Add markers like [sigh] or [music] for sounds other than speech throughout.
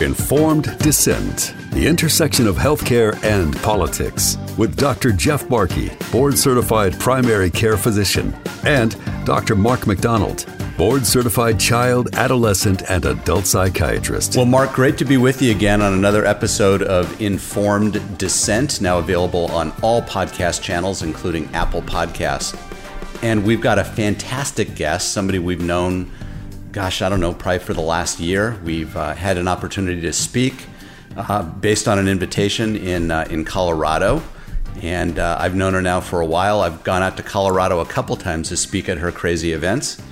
Informed Dissent, the intersection of healthcare and politics, with Dr. Jeff Barke, board certified primary care physician, and Dr. Mark McDonald, board certified child, adolescent, and adult psychiatrist. Well, Mark, great to be with you again on another episode of Informed Dissent, now available on all podcast channels, including Apple Podcasts. And we've got a fantastic guest, somebody we've known gosh, I don't know, probably for the last year. We've uh, had an opportunity to speak uh, based on an invitation in, uh, in Colorado. And uh, I've known her now for a while. I've gone out to Colorado a couple times to speak at her crazy events.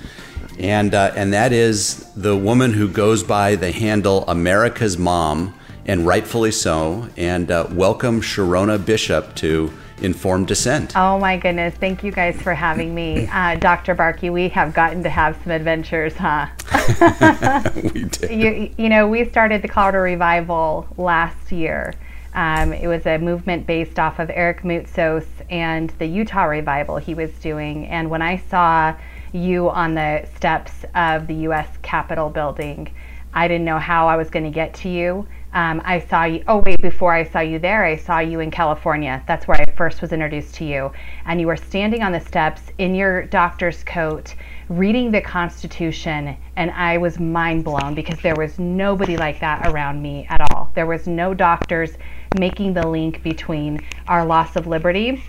And, uh, and that is the woman who goes by the handle America's Mom, and rightfully so. And uh, welcome Sherronna Bishop to informed dissent. Oh my goodness. Thank you guys for having me. [laughs] Uh, Dr. Barke, we have gotten to have some adventures, huh? [laughs] we did. You, you know, we started the Colorado Revival last year. Um, it was a movement based off of Eric Moutsos and the Utah Revival he was doing. And when I saw you on the steps of the U.S. Capitol building, I didn't know how I was going to get to you. Um, I saw you, oh, wait, before I saw you there, I saw you in California. That's where I first was introduced to you. And you were standing on the steps in your doctor's coat, reading the Constitution. And I was mind blown because there was nobody like that around me at all. There was no doctors making the link between our loss of liberty,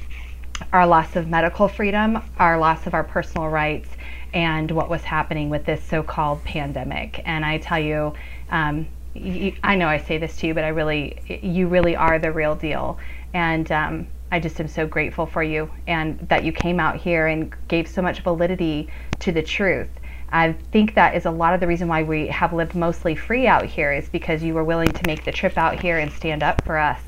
our loss of medical freedom, our loss of our personal rights, and what was happening with this so called pandemic. And I tell you, um, I know I say this to you, but I really, you really are the real deal. And um, I just am so grateful for you and that you came out here and gave so much validity to the truth. I think that is a lot of the reason why we have lived mostly free out here is because you were willing to make the trip out here and stand up for us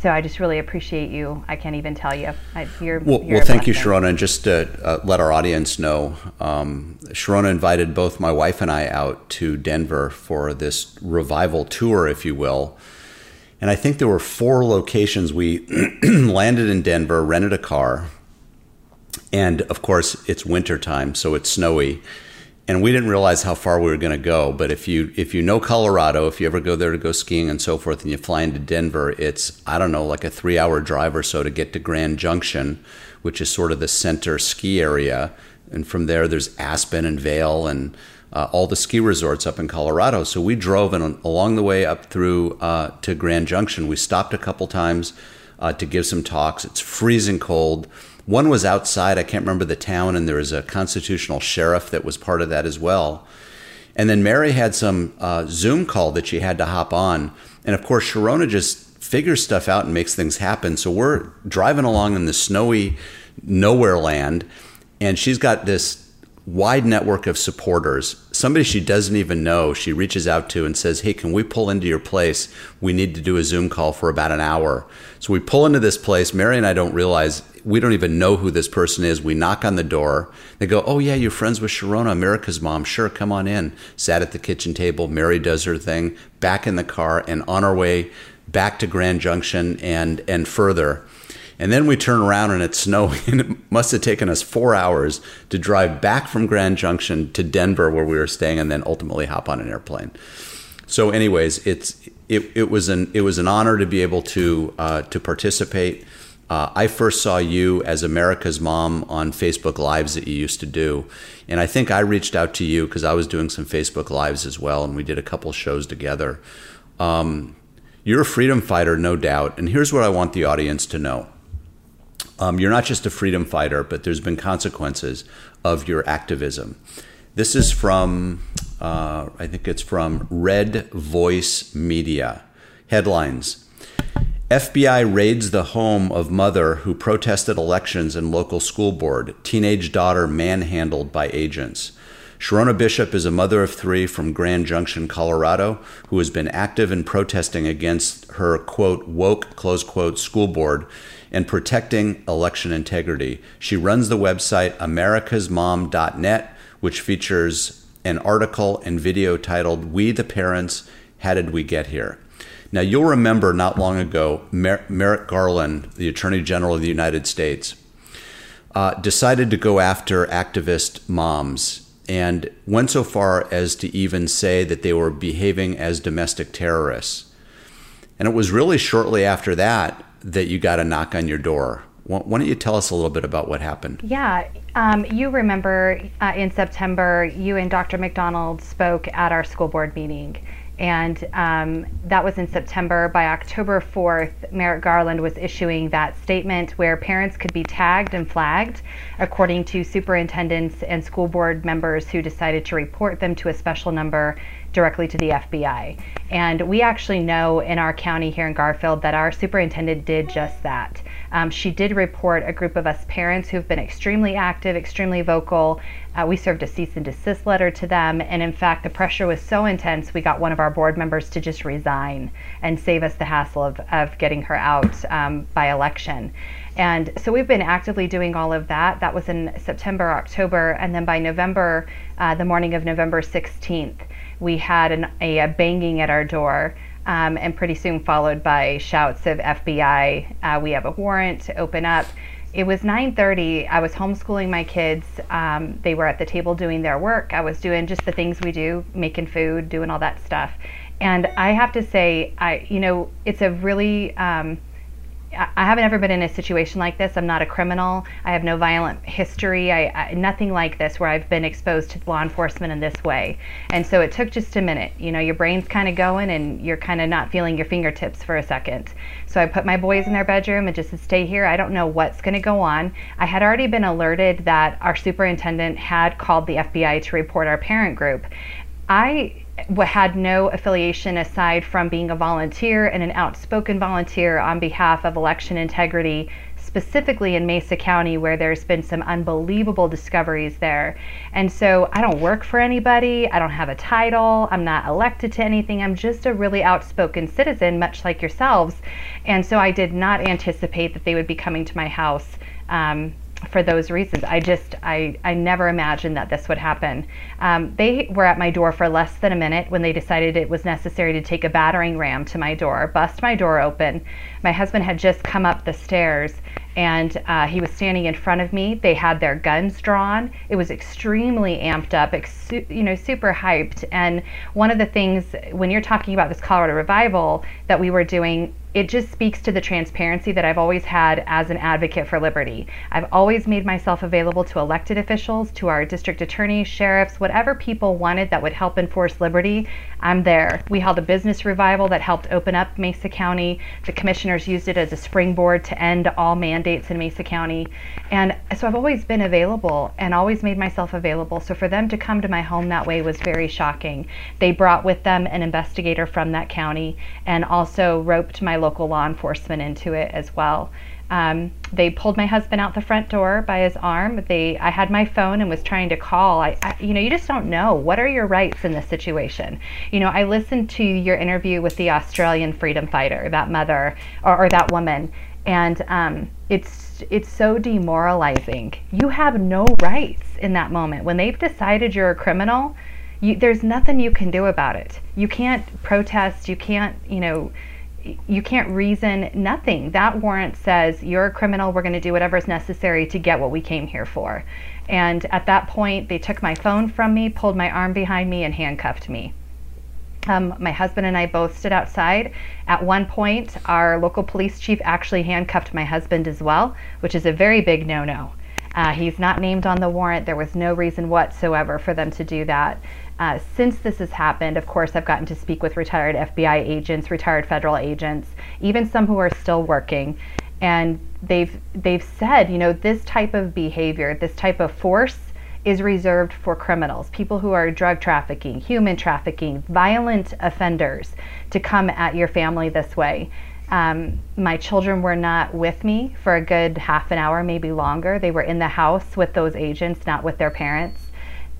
so I just really appreciate you. I can't even tell you. I, you're, well, you're well thank you, Sherronna. And just to uh, let our audience know, um, Sherronna invited both my wife and I out to Denver for this revival tour, if you will. And I think there were four locations. We [clears throat] landed in Denver, rented a car, and of course, it's wintertime, so it's snowy and we didn't realize how far we were going to go. But if you if you know Colorado, if you ever go there to go skiing and so forth, and you fly into Denver, it's I don't know like a three hour drive or so to get to Grand Junction, which is sort of the center ski area. And from there, there's Aspen and Vail and uh, all the ski resorts up in Colorado. So we drove and along the way up through uh, to Grand Junction. We stopped a couple times uh, to give some talks. It's freezing cold one was outside, I can't remember the town, and there was a constitutional sheriff that was part of that as well. And then Mary had some uh, Zoom call that she had to hop on. And of course, Sherronna just figures stuff out and makes things happen. So we're driving along in the snowy nowhere land, and she's got this wide network of supporters. Somebody she doesn't even know, she reaches out to and says, Hey, can we pull into your place? We need to do a Zoom call for about an hour. So we pull into this place. Mary and I don't realize, we don't even know who this person is. We knock on the door. They go, Oh, yeah, you're friends with Sherronna, America's mom. Sure, come on in. Sat at the kitchen table. Mary does her thing, back in the car, and on our way back to Grand Junction and, and further. And then we turn around and it's snowing, it must have taken us four hours to drive back from Grand Junction to Denver, where we were staying, and then ultimately hop on an airplane. So, anyways, it's it, it was an it was an honor to be able to uh, to participate. Uh, I first saw you as America's Mom on Facebook Lives that you used to do. And I think I reached out to you because I was doing some Facebook Lives as well, and we did a couple shows together. Um, you're a freedom fighter, no doubt. And here's what I want the audience to know um, you're not just a freedom fighter, but there's been consequences of your activism. This is from, uh, I think it's from Red Voice Media. Headlines FBI raids the home of mother who protested elections and local school board. Teenage daughter manhandled by agents. Sherronna Bishop is a mother of three from Grand Junction, Colorado, who has been active in protesting against her, quote, woke, close quote, school board and protecting election integrity. She runs the website americasmom.net, which features an article and video titled We the Parents How Did We Get Here? Now, you'll remember not long ago, Mer- Merrick Garland, the Attorney General of the United States, uh, decided to go after activist moms and went so far as to even say that they were behaving as domestic terrorists. And it was really shortly after that that you got a knock on your door. Why don't you tell us a little bit about what happened? Yeah, um, you remember uh, in September, you and Dr. McDonald spoke at our school board meeting. And um, that was in September. By October 4th, Merrick Garland was issuing that statement where parents could be tagged and flagged according to superintendents and school board members who decided to report them to a special number directly to the FBI. And we actually know in our county here in Garfield that our superintendent did just that. Um, she did report a group of us parents who've been extremely active, extremely vocal. Uh, we served a cease and desist letter to them. And in fact, the pressure was so intense, we got one of our board members to just resign and save us the hassle of, of getting her out um, by election. And so we've been actively doing all of that. That was in September, October, and then by November, uh, the morning of November 16th, we had an, a, a banging at our door. Um, and pretty soon followed by shouts of FBI. Uh, we have a warrant to open up. It was 9:30. I was homeschooling my kids. Um, they were at the table doing their work. I was doing just the things we do, making food, doing all that stuff. And I have to say, I you know, it's a really um, I haven't ever been in a situation like this. I'm not a criminal. I have no violent history. I, I, nothing like this where I've been exposed to law enforcement in this way. And so it took just a minute. You know, your brain's kind of going and you're kind of not feeling your fingertips for a second. So I put my boys in their bedroom and just to stay here. I don't know what's going to go on. I had already been alerted that our superintendent had called the FBI to report our parent group. I had no affiliation aside from being a volunteer and an outspoken volunteer on behalf of election integrity specifically in Mesa County, where there's been some unbelievable discoveries there. And so I don't work for anybody, I don't have a title, I'm not elected to anything, I'm just a really outspoken citizen, much like yourselves. And so I did not anticipate that they would be coming to my house. Um, for those reasons. I just, I, I never imagined that this would happen. Um, they were at my door for less than a minute when they decided it was necessary to take a battering ram to my door, bust my door open. My husband had just come up the stairs and uh, he was standing in front of me. They had their guns drawn. It was extremely amped up, ex- you know, super hyped. And one of the things when you're talking about this Colorado revival that we were doing, it just speaks to the transparency that I've always had as an advocate for liberty. I've always made myself available to elected officials, to our district attorneys, sheriffs, whatever people wanted that would help enforce liberty. I'm there. We held a business revival that helped open up Mesa County. The commissioners used it as a springboard to end all mandates in Mesa County. And so I've always been available and always made myself available. So for them to come to my home that way was very shocking. They brought with them an investigator from that county and also roped my local law enforcement into it as well. Um, they pulled my husband out the front door by his arm. They, I had my phone and was trying to call. I, I, you know, you just don't know what are your rights in this situation. You know, I listened to your interview with the Australian freedom fighter, that mother or, or that woman, and um, it's it's so demoralizing. You have no rights in that moment when they've decided you're a criminal. You, there's nothing you can do about it. You can't protest. You can't, you know you can't reason nothing. That warrant says you're a criminal. We're going to do whatever is necessary to get what we came here for. And at that point, they took my phone from me, pulled my arm behind me, and handcuffed me. Um, my husband and I both stood outside. At one point, our local police chief actually handcuffed my husband as well, which is a very big no no. Uh, he's not named on the warrant. There was no reason whatsoever for them to do that. Uh, since this has happened, of course, I've gotten to speak with retired FBI agents, retired federal agents, even some who are still working, and they've they've said, you know, this type of behavior, this type of force is reserved for criminals, people who are drug trafficking, human trafficking, violent offenders, to come at your family this way. Um, my children were not with me for a good half an hour, maybe longer. They were in the house with those agents, not with their parents.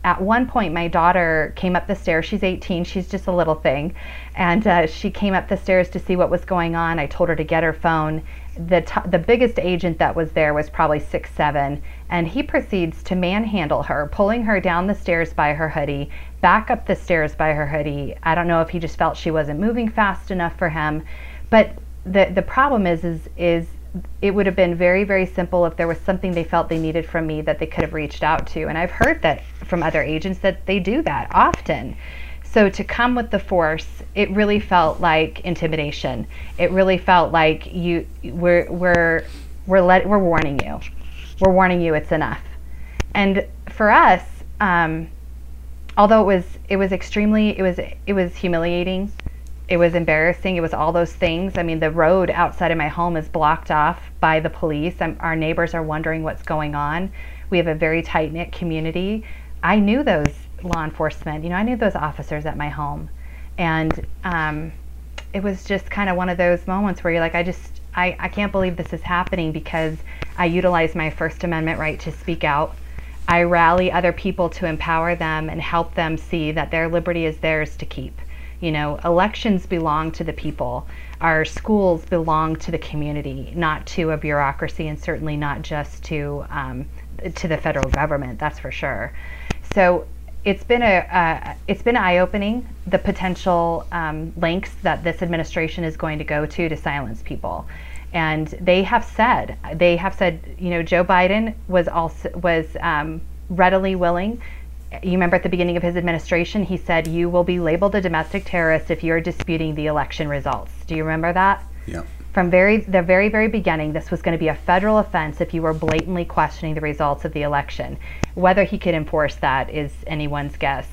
At one point my daughter came up the stairs. She's 18 she's just a little thing. And uh, she came up the stairs to see what was going on. I told her to get her phone. The, the biggest agent that was there was probably six seven and he proceeds to manhandle her pulling her down the stairs by her hoodie back up the stairs by her hoodie i don't know if he just felt she wasn't moving fast enough for him but the, the problem is, is, is it would have been very, very simple if there was something they felt they needed from me that they could have reached out to. And I've heard that from other agents that they do that often. So to come with the force, it really felt like intimidation. It really felt like you we're we're we're let, we're warning you. We're warning you it's enough. And for us, um, although it was it was extremely it was it was humiliating it was embarrassing. It was all those things. I mean, the road outside of my home is blocked off by the police. I'm, our neighbors are wondering what's going on. We have a very tight knit community. I knew those law enforcement, you know, I knew those officers at my home. And um, it was just kind of one of those moments where you're like, I just, I, I can't believe this is happening because I utilize my First Amendment right to speak out. I rally other people to empower them and help them see that their liberty is theirs to keep. You know, elections belong to the people. Our schools belong to the community, not to a bureaucracy, and certainly not just to um, to the federal government. That's for sure. So it's been a uh, it's been eye opening the potential um, lengths that this administration is going to go to to silence people, and they have said they have said you know Joe Biden was also was um, readily willing you remember at the beginning of his administration, he said, You will be labeled a domestic terrorist if you're disputing the election results. Do you remember that? Yeah. From very the very, very beginning, this was going to be a federal offense if you were blatantly questioning the results of the election. Whether he could enforce that is anyone's guess.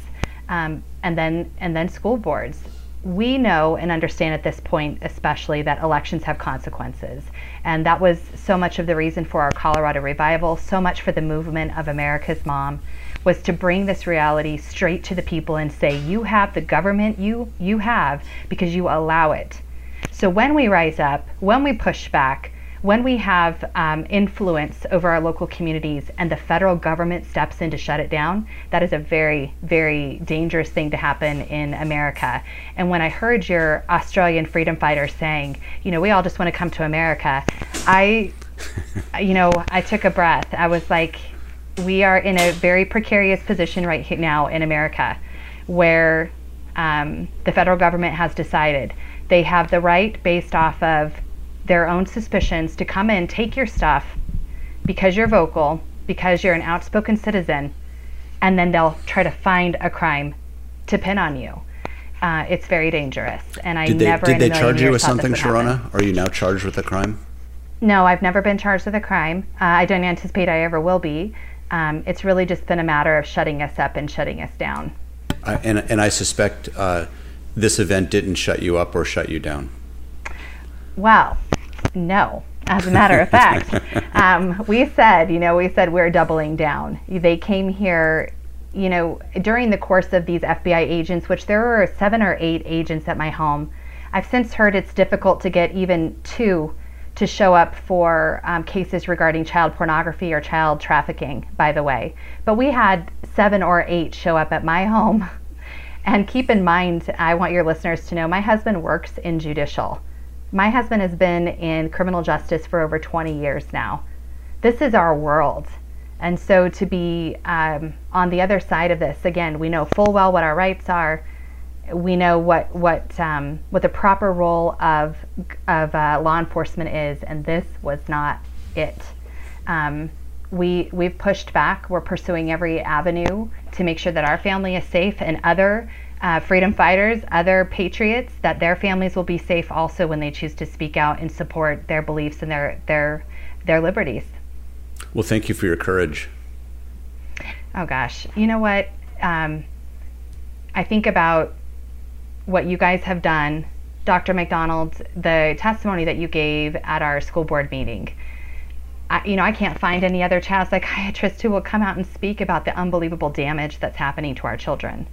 Um, and then and then school boards. We know and understand at this point, especially, that elections have consequences. And that was so much of the reason for our Colorado revival, so much for the movement of America's Mom was to bring this reality straight to the people and say, you have the government you, you have because you allow it. So when we rise up, when we push back, when we have um, influence over our local communities and the federal government steps in to shut it down, that is a very, very dangerous thing to happen in America. And when I heard your Australian freedom fighter saying, you know, we all just want to come to America, I, you know, I took a breath. I was like, we are in a very precarious position right now in America where um, the federal government has decided they have the right, based off of their own suspicions, to come in, take your stuff because you're vocal, because you're an outspoken citizen, and then they'll try to find a crime to pin on you. Uh, it's very dangerous, and I did they, never did they charge you with something, Sherronna? Happen. Are you now charged with a crime? No, I've never been charged with a crime. Uh, I don't anticipate I ever will be. Um, it's really just been a matter of shutting us up and shutting us down. Uh, and, and I suspect uh, this event didn't shut you up or shut you down. Well, no. As a matter of fact, [laughs] um, we said, you know, we said we're doubling down. They came here, you know, during the course of these FBI agents, which there were seven or eight agents at my home. I've since heard it's difficult to get even two to show up for um, cases regarding child pornography or child trafficking, by the way. But we had seven or eight show up at my home. [laughs] And keep in mind, I want your listeners to know my husband works in judicial. My husband has been in criminal justice for over 20 years now. This is our world. And so to be um, on the other side of this, again, we know full well what our rights are we know what what um, what the proper role of of uh, law enforcement is, and this was not it. Um, we we've pushed back. We're pursuing every avenue to make sure that our family is safe, and other uh, freedom fighters, other patriots, that their families will be safe also when they choose to speak out and support their beliefs and their their their liberties. Well, thank you for your courage. Oh gosh, you know what? Um, I think about what you guys have done, Dr. McDonald, the testimony that you gave at our school board meeting. I, you know, I can't find any other child psychiatrist who will come out and speak about the unbelievable damage that's happening to our children.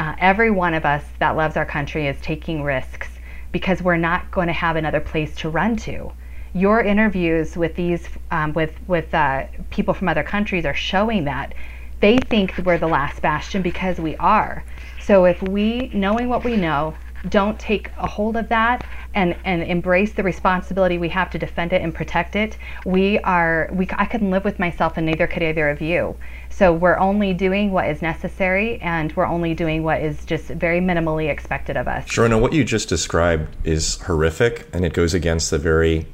Uh, every one of us that loves our country is taking risks because we're not going to have another place to run to. Your interviews with these um, with with uh, people from other countries are showing that they think we're the last bastion because we are. So if we, knowing what we know, don't take a hold of that and, and embrace the responsibility we have to defend it and protect it, we are we I couldn't live with myself and neither could either of you. So we're only doing what is necessary and we're only doing what is just very minimally expected of us. Sherronna, what you just described is horrific and it goes against the very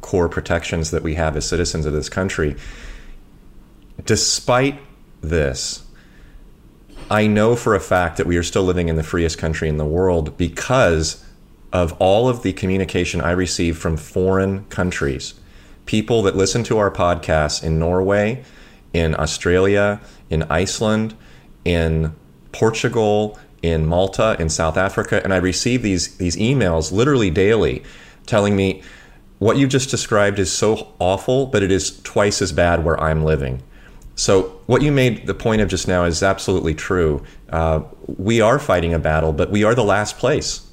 core protections that we have as citizens of this country. Despite this, I know for a fact that we are still living in the freest country in the world because of all of the communication I receive from foreign countries. People that listen to our podcasts in Norway, in Australia, in Iceland, in Portugal, in Malta, in South Africa, and I receive these these emails literally daily telling me what you just described is so awful, but it is twice as bad where I'm living. So, what you made the point of just now is absolutely true. Uh, we are fighting a battle, but we are the last place.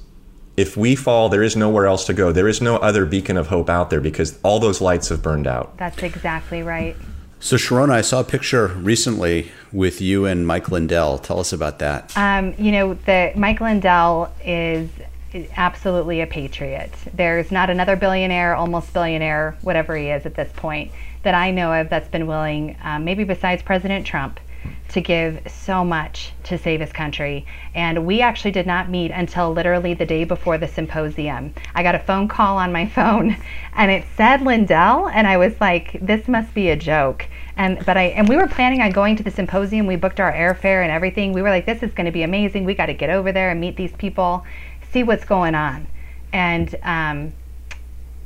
If we fall, there is nowhere else to go. There is no other beacon of hope out there because all those lights have burned out. That's exactly right. So, Sherronna, I saw a picture recently with you and Mike Lindell. Tell us about that. Um, you know, the Mike Lindell is absolutely a patriot. There's not another billionaire, almost billionaire, whatever he is at this point, that I know of that's been willing, um, maybe besides President Trump, to give so much to save his country. And we actually did not meet until literally the day before the symposium. I got a phone call on my [laughs] phone and it said Lindell, and I was like, this must be a joke. And but I and we were planning on going to the symposium. We booked our airfare and everything. We were like, this is going to be amazing. We got to get over there and meet these people, see what's going on. And um,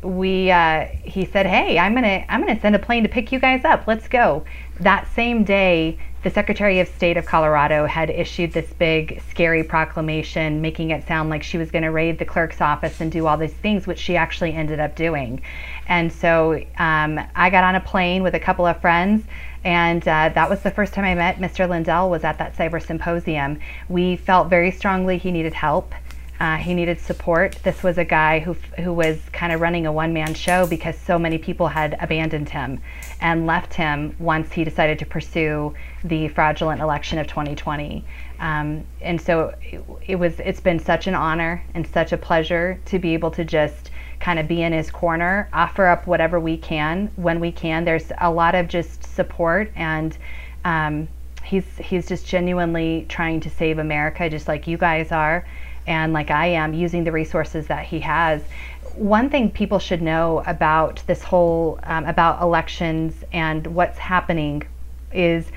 we uh, he said, "Hey, I'm gonna I'm gonna send a plane to pick you guys up. Let's go." That same day, the Secretary of State of Colorado had issued this big, scary proclamation, making it sound like she was going to raid the clerk's office and do all these things, which she actually ended up doing. And so um, I got on a plane with a couple of friends. And uh, that was the first time I met Mr. Lindell was at that cyber symposium. We felt very strongly he needed help. Uh, he needed support. This was a guy who who was kind of running a one man show because so many people had abandoned him and left him once he decided to pursue the fraudulent election of 2020. Um, and so it, it was. It's been such an honor and such a pleasure to be able to just kind of be in his corner, offer up whatever we can when we can. There's a lot of just support and. Um, he's he's just genuinely trying to save America, just like you guys are and like I am using the resources that he has. One thing people should know about this whole um, about elections and what's happening is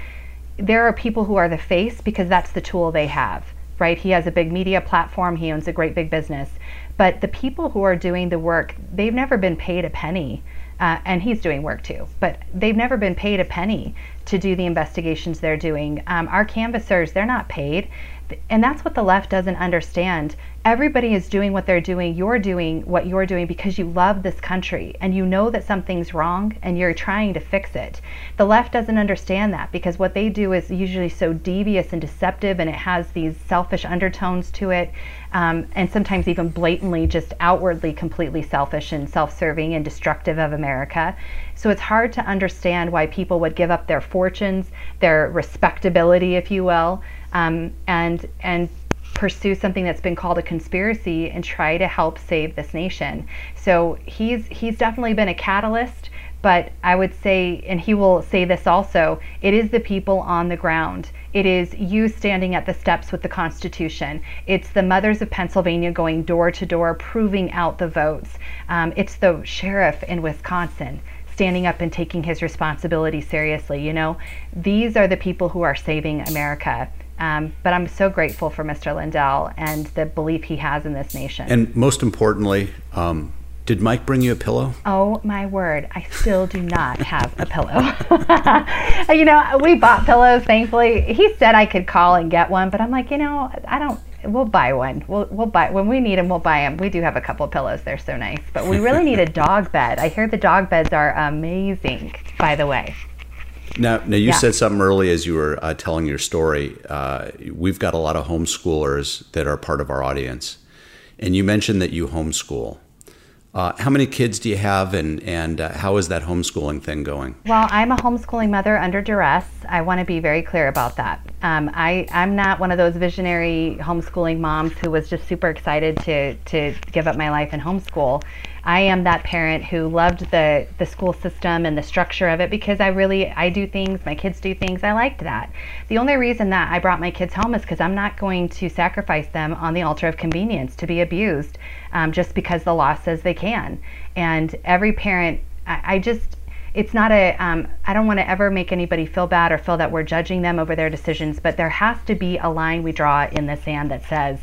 there are people who are the face because that's the tool they have, right? He has a big media platform, he owns a great big business. But the people who are doing the work, they've never been paid a penny. Uh, and he's doing work too, but they've never been paid a penny to do the investigations they're doing. Um, our canvassers, they're not paid and that's what the left doesn't understand. Everybody is doing what they're doing. You're doing what you're doing because you love this country and you know that something's wrong and you're trying to fix it. The left doesn't understand that because what they do is usually so devious and deceptive and it has these selfish undertones to it um, and sometimes even blatantly just outwardly completely selfish and self serving and destructive of America. So it's hard to understand why people would give up their fortunes, their respectability, if you will um, and and pursue something that's been called a conspiracy and try to help save this nation. So he's he's definitely been a catalyst, but I would say and he will say this also, it is the people on the ground. It is you standing at the steps with the Constitution. It's the mothers of Pennsylvania going door to door proving out the votes. Um, it's the sheriff in Wisconsin standing up and taking his responsibility seriously. You know, these are the people who are saving America. Um, but I'm so grateful for Mr. Lindell and the belief he has in this nation. And most importantly, um, did Mike bring you a pillow? Oh my word, I still do not have a pillow. [laughs] you know, we bought pillows, thankfully. He said I could call and get one, but I'm like, you know, I don't. We'll buy one. We'll we'll buy when we need them. We'll buy them. We do have a couple of pillows. They're so nice, but we really need a dog bed. I hear the dog beds are amazing. By the way. Now, now you yeah. said something early as you were uh, telling your story. Uh, we've got a lot of homeschoolers that are part of our audience, and you mentioned that you homeschool. Uh, how many kids do you have, and and uh, how is that homeschooling thing going? Well, I'm a homeschooling mother under duress. I want to be very clear about that. Um, I I'm not one of those visionary homeschooling moms who was just super excited to to give up my life and homeschool. I am that parent who loved the the school system and the structure of it because I really I do things, my kids do things. I liked that. The only reason that I brought my kids home is because I'm not going to sacrifice them on the altar of convenience to be abused um, just because the law says they can. And every parent, I, I just it's not a um, i don't want to ever make anybody feel bad or feel that we're judging them over their decisions but there has to be a line we draw in the sand that says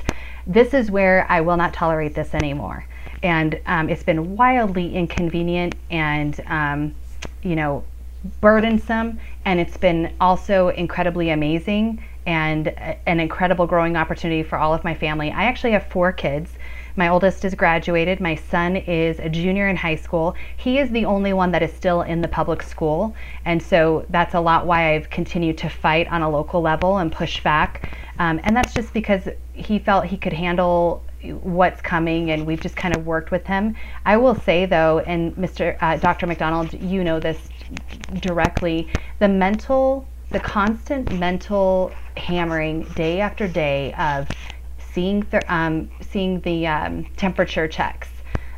this is where i will not tolerate this anymore and um, it's been wildly inconvenient and um, you know burdensome and it's been also incredibly amazing and an incredible growing opportunity for all of my family i actually have four kids my oldest is graduated. My son is a junior in high school. He is the only one that is still in the public school. And so that's a lot why I've continued to fight on a local level and push back. Um, and that's just because he felt he could handle what's coming and we've just kind of worked with him. I will say though and mr uh, dr mcdonald you know this directly the mental the constant mental hammering day after day of seeing the um, seeing the um, temperature checks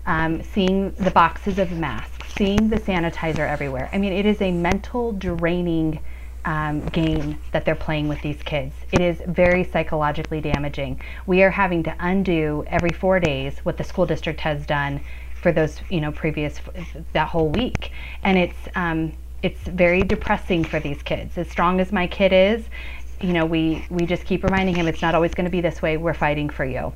um, seeing the boxes of masks seeing the sanitizer everywhere. I mean it is a mental draining um, game that they're playing with these kids. It is very psychologically damaging. We are having to undo every four days what the school district has done for those, you know, previous that whole week, and it's um, it's very depressing for these kids. As strong as my kid is, you know, we we just keep reminding him it's not always going to be this way. We're fighting for you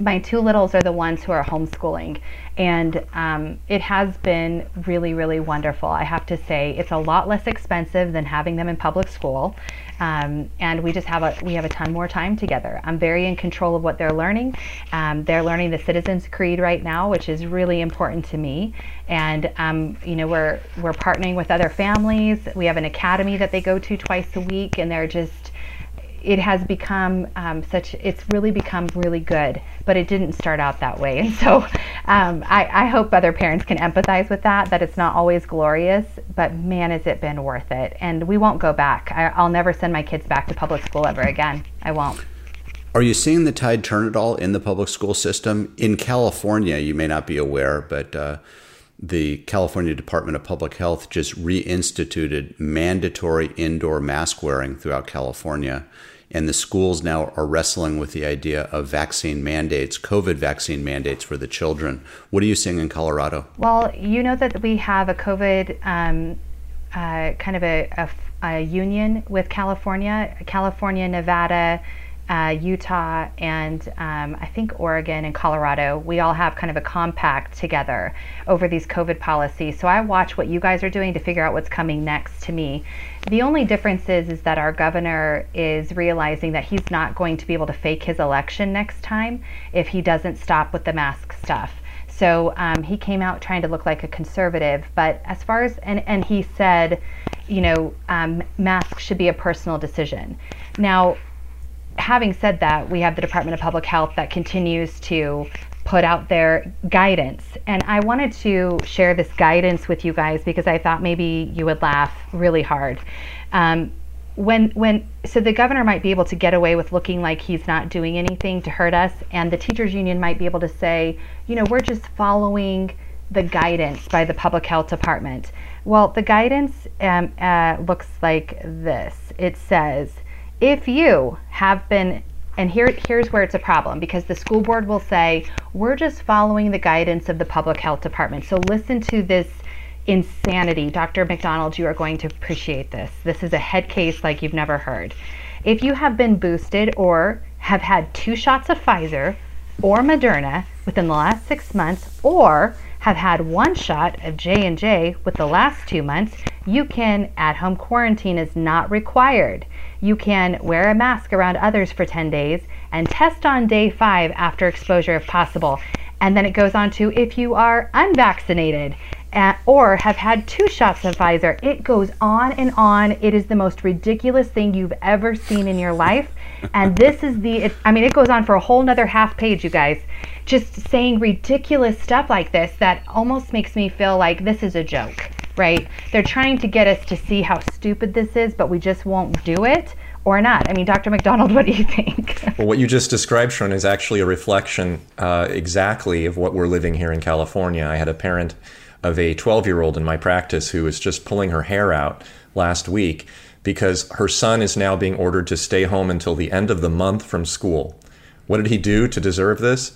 my two littles are the ones who are homeschooling, and um, it has been really, really wonderful. I have to say, it's a lot less expensive than having them in public school, um, and we just have a we have a ton more time together. I'm very in control of what they're learning. Um, they're learning the Citizens Creed right now, which is really important to me. And um, you know, we're we're partnering with other families. We have an academy that they go to twice a week, and they're just it has become um, such it's really become really good but it didn't start out that way. [laughs] And so um, I, I, hope other parents can empathize with that that it's not always glorious but man has it been worth it. And we won't go back. I, i'll never send my kids back to public school ever again. I won't. Are you seeing the tide turn at all in the public school system? In california you may not be aware but uh, the California Department of Public Health just reinstituted mandatory indoor mask wearing throughout California. And the schools now are wrestling with the idea of vaccine mandates, COVID vaccine mandates for the children. What are you seeing in Colorado? Well, you know that we have a COVID um, uh, kind of a, a, a union with California, California, Nevada, uh, Utah, and um, I think Oregon and Colorado, we all have kind of a compact together over these COVID policies. So I watch what you guys are doing to figure out what's coming next to me. The only difference is, is that our governor is realizing that he's not going to be able to fake his election next time if he doesn't stop with the mask stuff. So um, he came out trying to look like a conservative, but as far as and and he said, you know, um, masks should be a personal decision. Now, having said that, we have the Department of Public Health that continues to put out their guidance. And I wanted to share this guidance with you guys because I thought maybe you would laugh really hard. Um, when when so the governor might be able to get away with looking like he's not doing anything to hurt us and the teachers union might be able to say you know we're just following the guidance by the public health department well the guidance um, uh, looks like this it says if you have been and here, here's where it's a problem because the school board will say, we're just following the guidance of the public health department. So listen to this insanity. Dr. McDonald, you are going to appreciate this. This is a head case like you've never heard. If you have been boosted or have had two shots of Pfizer or Moderna within the last six months, or have had one shot of J&J with the last two months, you can at-home quarantine is not required. You can wear a mask around others for 10 days and test on day 5 after exposure if possible. And then it goes on to if you are unvaccinated uh, or have had two shots of Pfizer. It goes on and on. It is the most ridiculous thing you've ever seen in your life. And this is the, it, I mean, it goes on for a whole nother half page, you guys just saying ridiculous stuff like this that almost makes me feel like this is a joke, right? They're trying to get us to see how stupid this is, but we just won't do it or not. I mean, Dr. McDonald, [laughs] what do you think? well, what you just described, Sharon, is actually a reflection uh, exactly of what we're living here in California. I had a parent of a 12 year old in my practice who was just pulling her hair out last week because her son is now being ordered to stay home until the end of the month from school. What did he do to deserve this?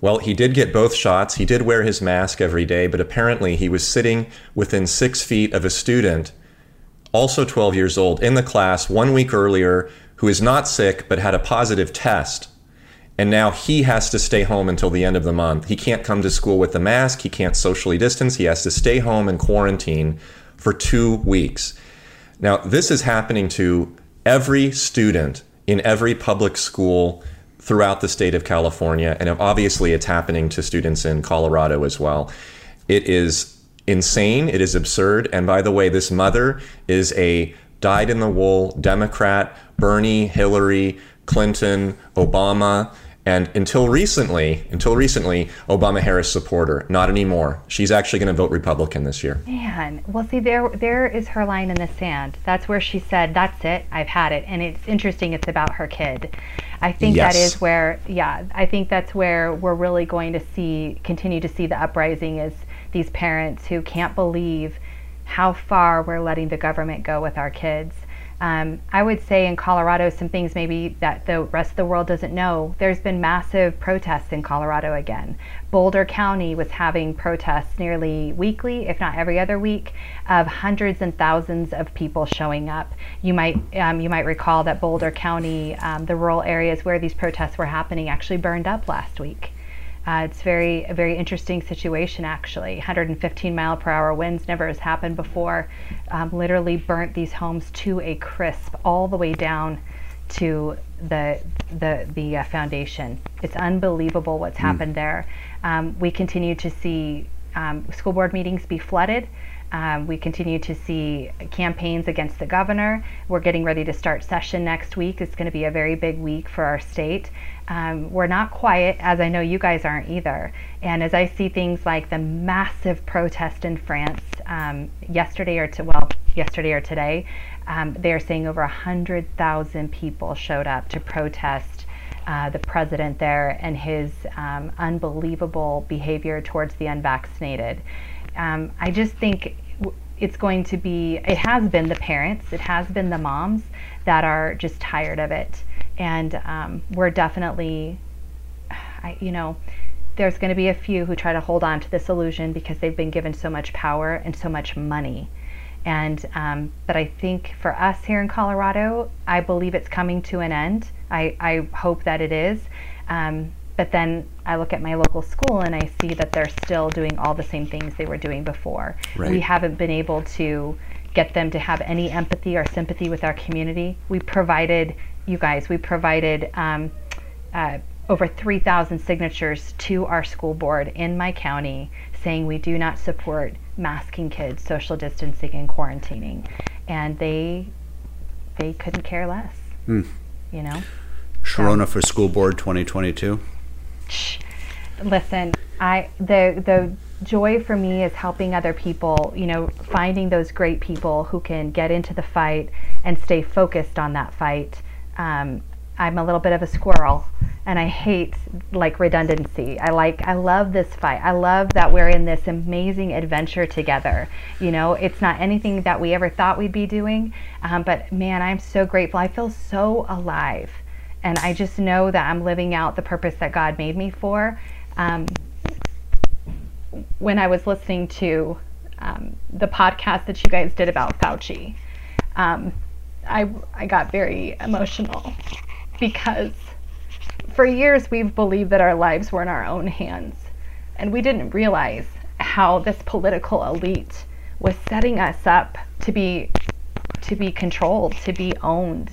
Well, he did get both shots. He did wear his mask every day, but apparently he was sitting within six feet of a student also 12 years old, in the class one week earlier who is not sick but had a positive test. And now he has to stay home until the end of the month. He can't come to school with the mask. He can't socially distance. He has to stay home and quarantine for two weeks. Now, this is happening to every student in every public school throughout the state of California. And obviously, it's happening to students in Colorado as well. It is insane. It is absurd. And by the way, this mother is a dyed in the wool Democrat, Bernie, Hillary, Clinton, Obama, and until recently, until recently, Obama Harris supporter. Not anymore. She's actually going to vote Republican this year. Man, well, see, there, there is her line in the sand. That's where she said, "That's it. I've had it." And it's interesting. It's about her kid. I think yes. that is where, yeah, I think that's where we're really going to see, continue to see the uprising is these parents who can't believe how far we're letting the government go with our kids. Um, I would say in Colorado, some things maybe that the rest of the world doesn't know. There's been massive protests in Colorado again. Boulder County was having protests nearly weekly, if not every other week, of hundreds and thousands of people showing up. You might um, you might recall that Boulder County, um, the rural areas where these protests were happening, actually burned up last week. Uh, it's very a very interesting situation actually. 115 mile per hour winds never has happened before. Um, literally burnt these homes to a crisp all the way down to the the the uh, foundation. It's unbelievable what's mm. happened there. Um, we continue to see um, school board meetings be flooded. Um, we continue to see campaigns against the governor. We're getting ready to start session next week. It's going to be a very big week for our state. Um, we're not quiet, as I know you guys aren't either. And as I see things like the massive protest in France um, yesterday or to well, yesterday or today, um, they're saying over hundred thousand people showed up to protest uh, the president there and his um, unbelievable behavior towards the unvaccinated. Um, I just think it's going to be. It has been the parents. It has been the moms that are just tired of it and um, we're definitely, I, you know, there's going to be a few who try to hold on to this illusion because they've been given so much power and so much money. And um, but I think for us here in Colorado, I believe it's coming to an end. I, I hope that it is. Um, but then I look at my local school and I see that they're still doing all the same things they were doing before. Right. We haven't been able to get them to have any empathy or sympathy with our community. We provided you guys, we provided um, uh, over 3,000 signatures to our school board in my county saying we do not support masking kids, social distancing, and quarantining. And they they couldn't care less. Mm. You know? Sherronna for School Board 2022. Listen, I the the joy for me is helping other people, you know, finding those great people who can get into the fight and stay focused on that fight um, I'm a little bit of a squirrel and I hate like redundancy. I like I love this fight. I love that we're in this amazing adventure together. You know, it's not anything that we ever thought we'd be doing, um, but man, I'm so grateful. I feel so alive, and I just know that I'm living out the purpose that God made me for. Um, when I was listening to um, the podcast that you guys did about Fauci. Um, I, I got very emotional because for years we've believed that our lives were in our own hands. And we didn't realize how this political elite was setting us up to be to be controlled, to be owned.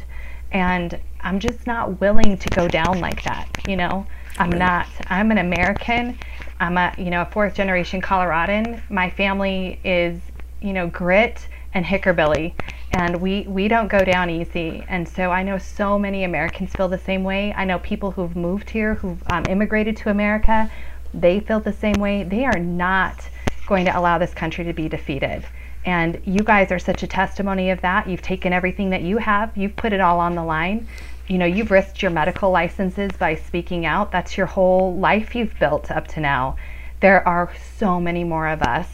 And I'm just not willing to go down like that, you know? I'm not. I'm an American. I'm a, you know, a fourth generation Coloradan. My family is, you know, grit and hickerbilly and we we don't go down easy and so i know so many americans feel the same way i know people who've moved here who've um, immigrated to america they feel the same way they are not going to allow this country to be defeated And you guys are such a testimony of that. You've taken everything that you have, you've put it all on the line. You know, you've risked your medical licenses by speaking out. That's your whole life you've built up to now. There are so many more of us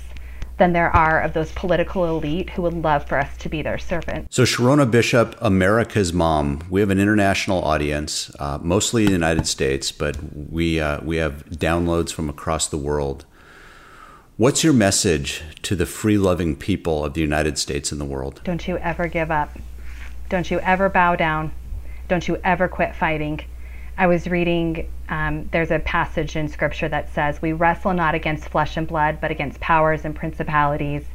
than there are of those political elite who would love for us to be their servant. So, Sherronna Bishop, America's Mom, we have an international audience, uh, mostly in the United States, but we, uh, we have downloads from across the world. What's your message to the free loving people of the United States and the world? Don't you ever give up. Don't you ever bow down. Don't you ever quit fighting. I was reading, um, there's a passage in scripture that says, We wrestle not against flesh and blood, but against powers and principalities.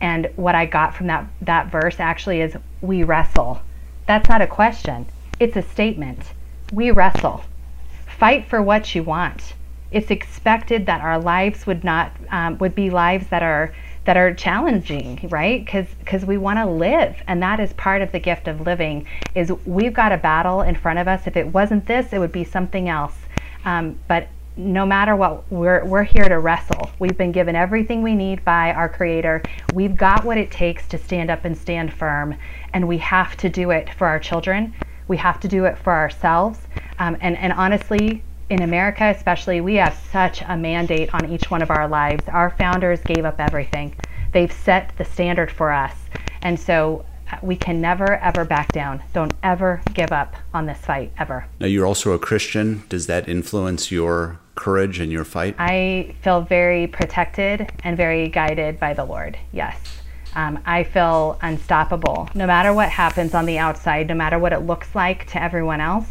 And what I got from that, that verse actually is, We wrestle. That's not a question, it's a statement. We wrestle. Fight for what you want. It's expected that our lives would not um, would be lives that are that are challenging, right? Because because we want to live, and that is part of the gift of living. Is we've got a battle in front of us. If it wasn't this, it would be something else. Um, but no matter what, we're we're here to wrestle. We've been given everything we need by our Creator. We've got what it takes to stand up and stand firm, and we have to do it for our children. We have to do it for ourselves. Um, and and honestly, in America, especially, we have such a mandate on each one of our lives. Our founders gave up everything, they've set the standard for us. And so uh, we can never, ever back down. Don't ever give up on this fight, ever. Now, you're also a Christian. Does that influence your courage and your fight? I feel very protected and very guided by the Lord, yes. Um, I feel unstoppable. No matter what happens on the outside, no matter what it looks like to everyone else,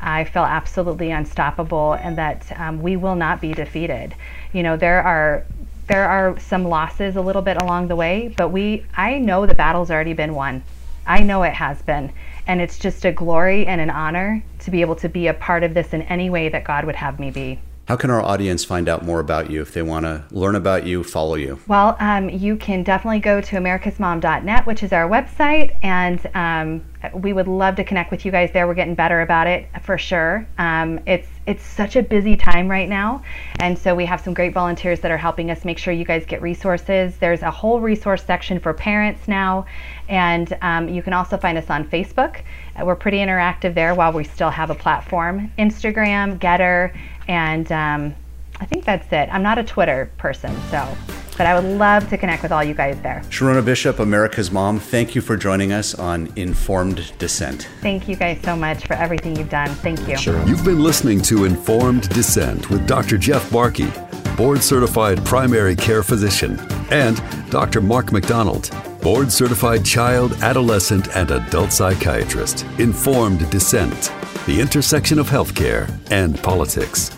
I feel absolutely unstoppable and that um, we will not be defeated. You know, there are there are some losses a little bit along the way, but we I know the battle's already been won. I know it has been. And it's just a glory and an honor to be able to be a part of this in any way that God would have me be. How can our audience find out more about you if they want to learn about you, follow you? Well, um, you can definitely go to americasmom.net, which is our website, and um, we would love to connect with you guys there. We're getting better about it for sure. Um, it's it's such a busy time right now, and so we have some great volunteers that are helping us make sure you guys get resources. There's a whole resource section for parents now, and um, you can also find us on Facebook. We're pretty interactive there while we still have a platform. Instagram, Gettr and um, I think that's it. I'm not a Twitter person, so, but I would love to connect with all you guys there. Sherronna Bishop, America's Mom, thank you for joining us on Informed Dissent. Thank you guys so much for everything you've done. Thank you. Sure. You've been listening to Informed Dissent with Dr. Jeff Barke, board certified primary care physician, and Dr. Mark McDonald, board certified child, adolescent, and adult psychiatrist. Informed Dissent, the intersection of healthcare and politics.